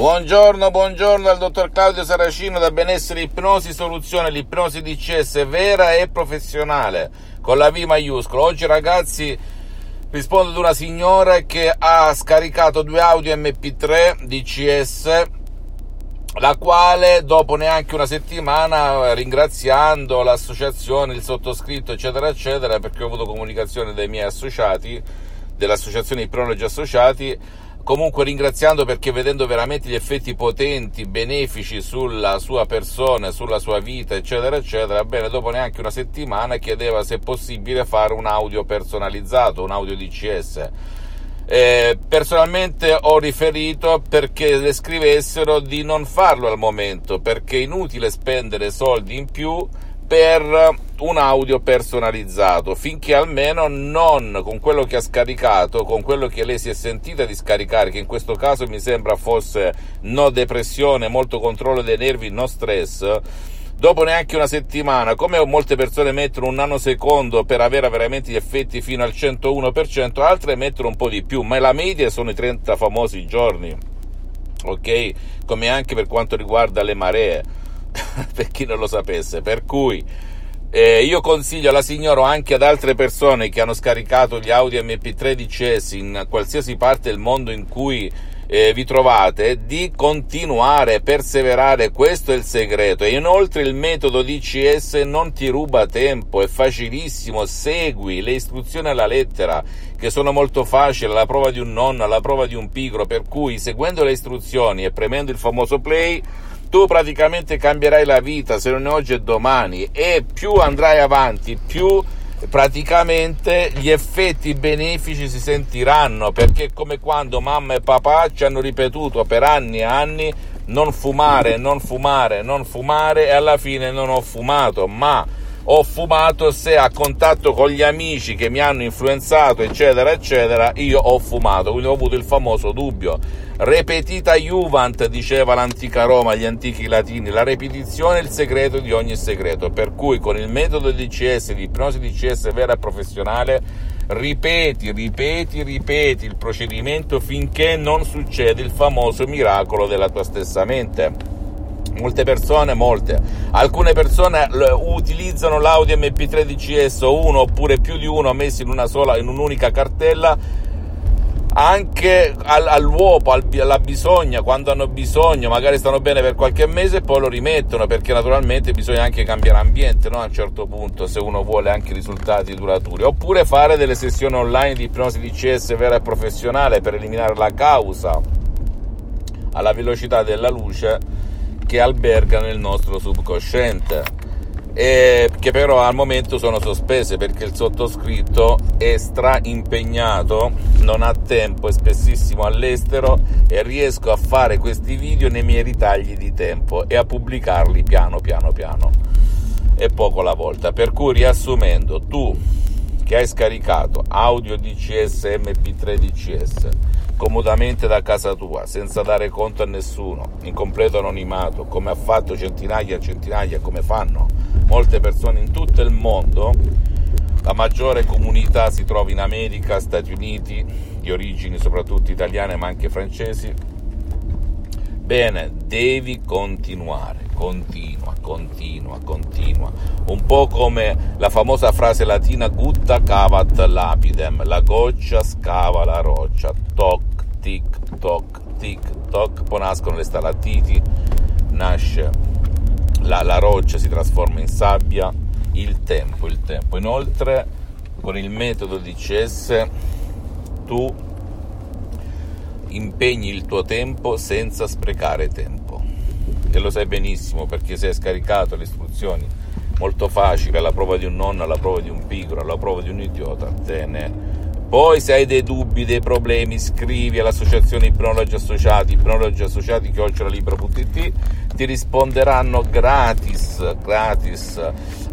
Buongiorno, buongiorno al dottor Claudio Saracino da Benessere Ipnosi Soluzione, l'ipnosi DCS vera e professionale con la V maiuscola. Oggi ragazzi rispondo ad una signora che ha scaricato due audio MP3 DCS la quale dopo neanche una settimana ringraziando l'associazione, il sottoscritto eccetera eccetera perché ho avuto comunicazione dai miei associati dell'associazione Ipnologi Associati comunque ringraziando perché vedendo veramente gli effetti potenti, benefici sulla sua persona, sulla sua vita, eccetera, eccetera, bene, dopo neanche una settimana chiedeva se è possibile fare un audio personalizzato, un audio DCS. Eh, personalmente ho riferito perché le scrivessero di non farlo al momento, perché è inutile spendere soldi in più per un audio personalizzato finché almeno non con quello che ha scaricato, con quello che lei si è sentita di scaricare, che in questo caso mi sembra fosse no depressione, molto controllo dei nervi, no stress. Dopo neanche una settimana, come molte persone mettono un nanosecondo per avere veramente gli effetti fino al 101%, altre mettono un po' di più, ma la media sono i 30 famosi giorni, ok? Come anche per quanto riguarda le maree per chi non lo sapesse. Per cui eh, io consiglio alla signora o anche ad altre persone che hanno scaricato gli Audi MP3 DCS in qualsiasi parte del mondo in cui eh, vi trovate di continuare, perseverare, questo è il segreto. E inoltre il metodo DCS non ti ruba tempo, è facilissimo, segui le istruzioni alla lettera, che sono molto facili, alla prova di un nonno, alla prova di un pigro, per cui seguendo le istruzioni e premendo il famoso play tu praticamente cambierai la vita, se non è oggi e domani, e più andrai avanti, più praticamente gli effetti benefici si sentiranno, perché come quando mamma e papà ci hanno ripetuto per anni e anni non fumare, non fumare, non fumare e alla fine non ho fumato, ma ho fumato se a contatto con gli amici che mi hanno influenzato, eccetera, eccetera, io ho fumato, quindi ho avuto il famoso dubbio. Repetita Juvent, diceva l'antica Roma, gli antichi latini, la ripetizione è il segreto di ogni segreto, per cui con il metodo DCS, di ipnosi DCS vera e professionale, ripeti, ripeti, ripeti il procedimento finché non succede il famoso miracolo della tua stessa mente molte persone, molte, alcune persone utilizzano l'audio MP3 DCS uno oppure più di uno messi in una sola, in un'unica cartella anche al, all'uopo, al, alla bisogna, quando hanno bisogno, magari stanno bene per qualche mese e poi lo rimettono perché naturalmente bisogna anche cambiare ambiente no? a un certo punto se uno vuole anche risultati duraturi oppure fare delle sessioni online di ipnosi DCS vera e professionale per eliminare la causa alla velocità della luce che alberga nel nostro subconsciente e che però al momento sono sospese perché il sottoscritto è stra impegnato, non ha tempo, è spessissimo all'estero e riesco a fare questi video nei miei ritagli di tempo e a pubblicarli piano piano piano e poco alla volta. Per cui riassumendo, tu che hai scaricato audio DCS MP3 DCS comodamente da casa tua, senza dare conto a nessuno, in completo anonimato, come ha fatto centinaia e centinaia, come fanno molte persone in tutto il mondo, la maggiore comunità si trova in America, Stati Uniti, di origini soprattutto italiane ma anche francesi. Bene, devi continuare, continua, continua, continua. Un po' come la famosa frase latina gutta cavat lapidem, la goccia scava la roccia, toc tic toc, poi nascono le stalattiti, nasce la, la roccia, si trasforma in sabbia, il tempo, il tempo. Inoltre con il metodo DCS tu impegni il tuo tempo senza sprecare tempo. E lo sai benissimo perché se hai scaricato le istruzioni molto facili alla prova di un nonno, alla prova di un pigro, alla prova di un idiota, te ne poi se hai dei dubbi, dei problemi, scrivi all'associazione Ipnologi Associati, Ipnologi Associati libro.it, ti risponderanno gratis, gratis,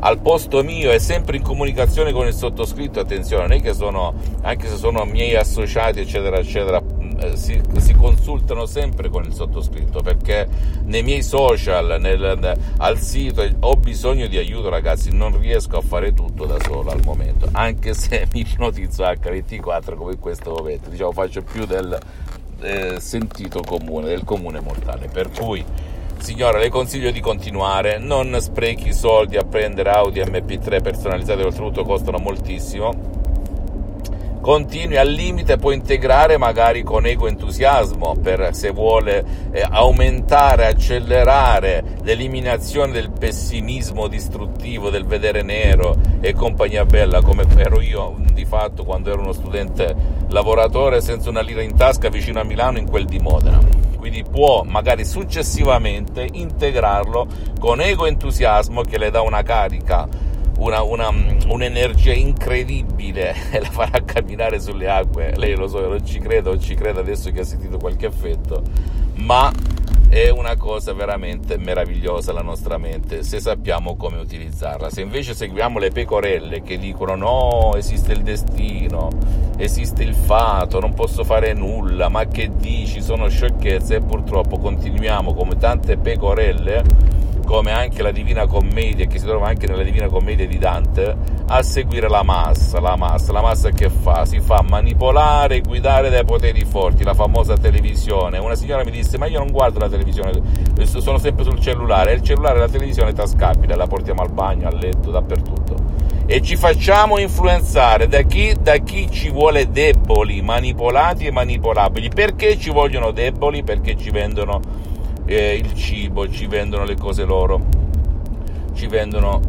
al posto mio e sempre in comunicazione con il sottoscritto, attenzione, non è che sono, anche se sono miei associati, eccetera, eccetera, si, si, consultano sempre con il sottoscritto perché nei miei social, nel, al sito ho bisogno di aiuto ragazzi, non riesco a fare tutto da solo al momento, anche se mi ipnotizzo H24 come in questo momento, diciamo faccio più del eh, sentito comune, del comune mortale. Per cui, signora, le consiglio di continuare, non sprechi soldi a prendere Audi MP3 personalizzate, oltretutto costano moltissimo continui al limite può integrare magari con ego entusiasmo per se vuole eh, aumentare, accelerare l'eliminazione del pessimismo distruttivo, del vedere nero e compagnia bella come ero io di fatto quando ero uno studente lavoratore senza una lira in tasca vicino a Milano in quel di Modena. Quindi può magari successivamente integrarlo con ego entusiasmo che le dà una carica una, una, un'energia incredibile e la farà camminare sulle acque. Lei lo so, non ci credo, non ci credo adesso che ha sentito qualche effetto, ma è una cosa veramente meravigliosa la nostra mente se sappiamo come utilizzarla. Se invece seguiamo le pecorelle che dicono no, esiste il destino, esiste il fato, non posso fare nulla, ma che dici, sono sciocchezze e purtroppo continuiamo come tante pecorelle come anche la Divina Commedia, che si trova anche nella Divina Commedia di Dante, a seguire la massa, la massa, la massa che fa? Si fa manipolare guidare dai poteri forti, la famosa televisione. Una signora mi disse, ma io non guardo la televisione, sono sempre sul cellulare, e il cellulare e la televisione tascabile, la portiamo al bagno, al letto, dappertutto. E ci facciamo influenzare da chi, da chi ci vuole deboli, manipolati e manipolabili. Perché ci vogliono deboli? Perché ci vendono eh, il cibo, ci vendono le cose loro, ci vendono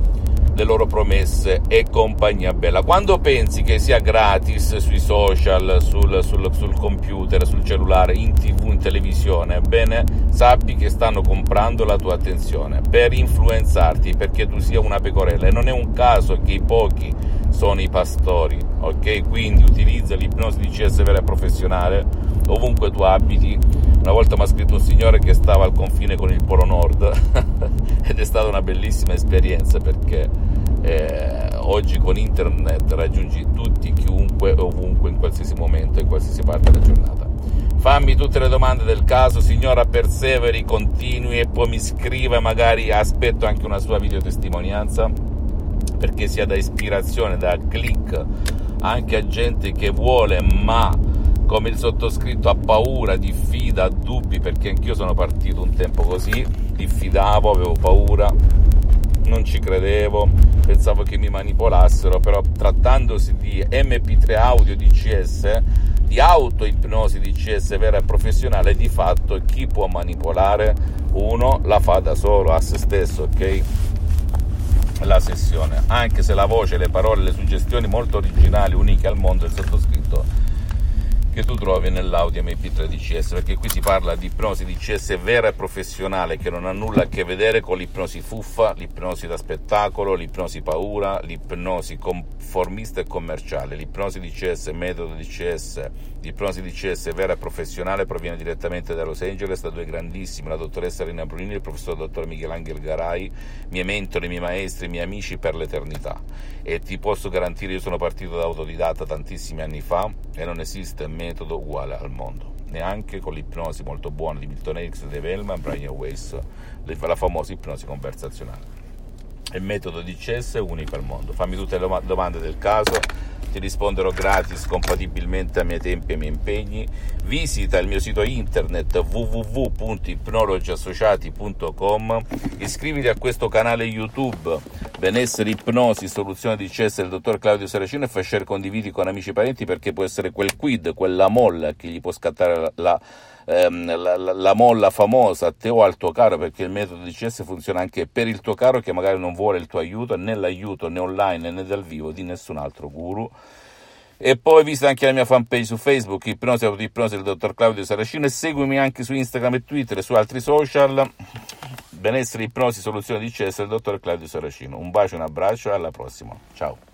le loro promesse e compagnia bella. Quando pensi che sia gratis sui social, sul, sul, sul, computer, sul cellulare, in tv, in televisione, bene, sappi che stanno comprando la tua attenzione per influenzarti, perché tu sia una pecorella. E non è un caso che i pochi sono i pastori, ok? Quindi utilizza l'ipnosi di CS vera professionale ovunque tu abiti. Una volta mi ha scritto un signore che stava al confine con il Polo Nord ed è stata una bellissima esperienza perché eh, oggi con internet raggiungi tutti, chiunque, ovunque, in qualsiasi momento, in qualsiasi parte della giornata. Fammi tutte le domande del caso, signora perseveri, continui e poi mi scriva, magari aspetto anche una sua videotestimonianza perché sia da ispirazione, da click anche a gente che vuole ma come il sottoscritto ha paura, diffida, ha dubbi perché anch'io sono partito un tempo così, diffidavo, avevo paura, non ci credevo, pensavo che mi manipolassero, però trattandosi di MP3 audio DCS, di auto-ipnosi DCS vera e professionale, di fatto chi può manipolare uno la fa da solo, a se stesso, ok? la sessione, anche se la voce, le parole, le suggestioni molto originali, uniche al mondo del sottoscritto che tu trovi nell'Audi MP3 DCS, perché qui si parla di ipnosi DCS vera e professionale che non ha nulla a che vedere con l'ipnosi fuffa, l'ipnosi da spettacolo, l'ipnosi paura, l'ipnosi conformista e commerciale. L'ipnosi DCS, metodo DCS, l'ipnosi DCS vera e professionale proviene direttamente da Los Angeles da due grandissimi, la dottoressa Rina Brunini e il professor dottor Michelangelo Garai, miei mentori, miei maestri, miei amici per l'eternità. E ti posso garantire, io sono partito da autodidatta tantissimi anni fa e non esiste metodo metodo uguale al mondo, neanche con l'ipnosi molto buona di Milton Erickson, Dave Hellman, Brian Weiss, la famosa ipnosi conversazionale. Il metodo di CS è unico al mondo. Fammi tutte le domande del caso ti risponderò gratis compatibilmente ai miei tempi e ai miei impegni. Visita il mio sito internet www.ipnologiassociati.com, iscriviti a questo canale YouTube Benessere Ipnosi Soluzione di CS del dottor Claudio Saracino e fai share condividi con amici e parenti perché può essere quel quid, quella molla che gli può scattare la, ehm, la, la, la, molla famosa a te o al tuo caro perché il metodo di CS funziona anche per il tuo caro che magari non vuole il tuo aiuto né l'aiuto né online né dal vivo di nessun altro guru e poi visita anche la mia fanpage su Facebook, Ipnosi Autoipnosi del dottor Claudio Saracino e seguimi anche su Instagram e Twitter e su altri social. Benessere, ipnosi, soluzione di CS del dottor Claudio Saracino. Un bacio, un abbraccio e alla prossima. Ciao.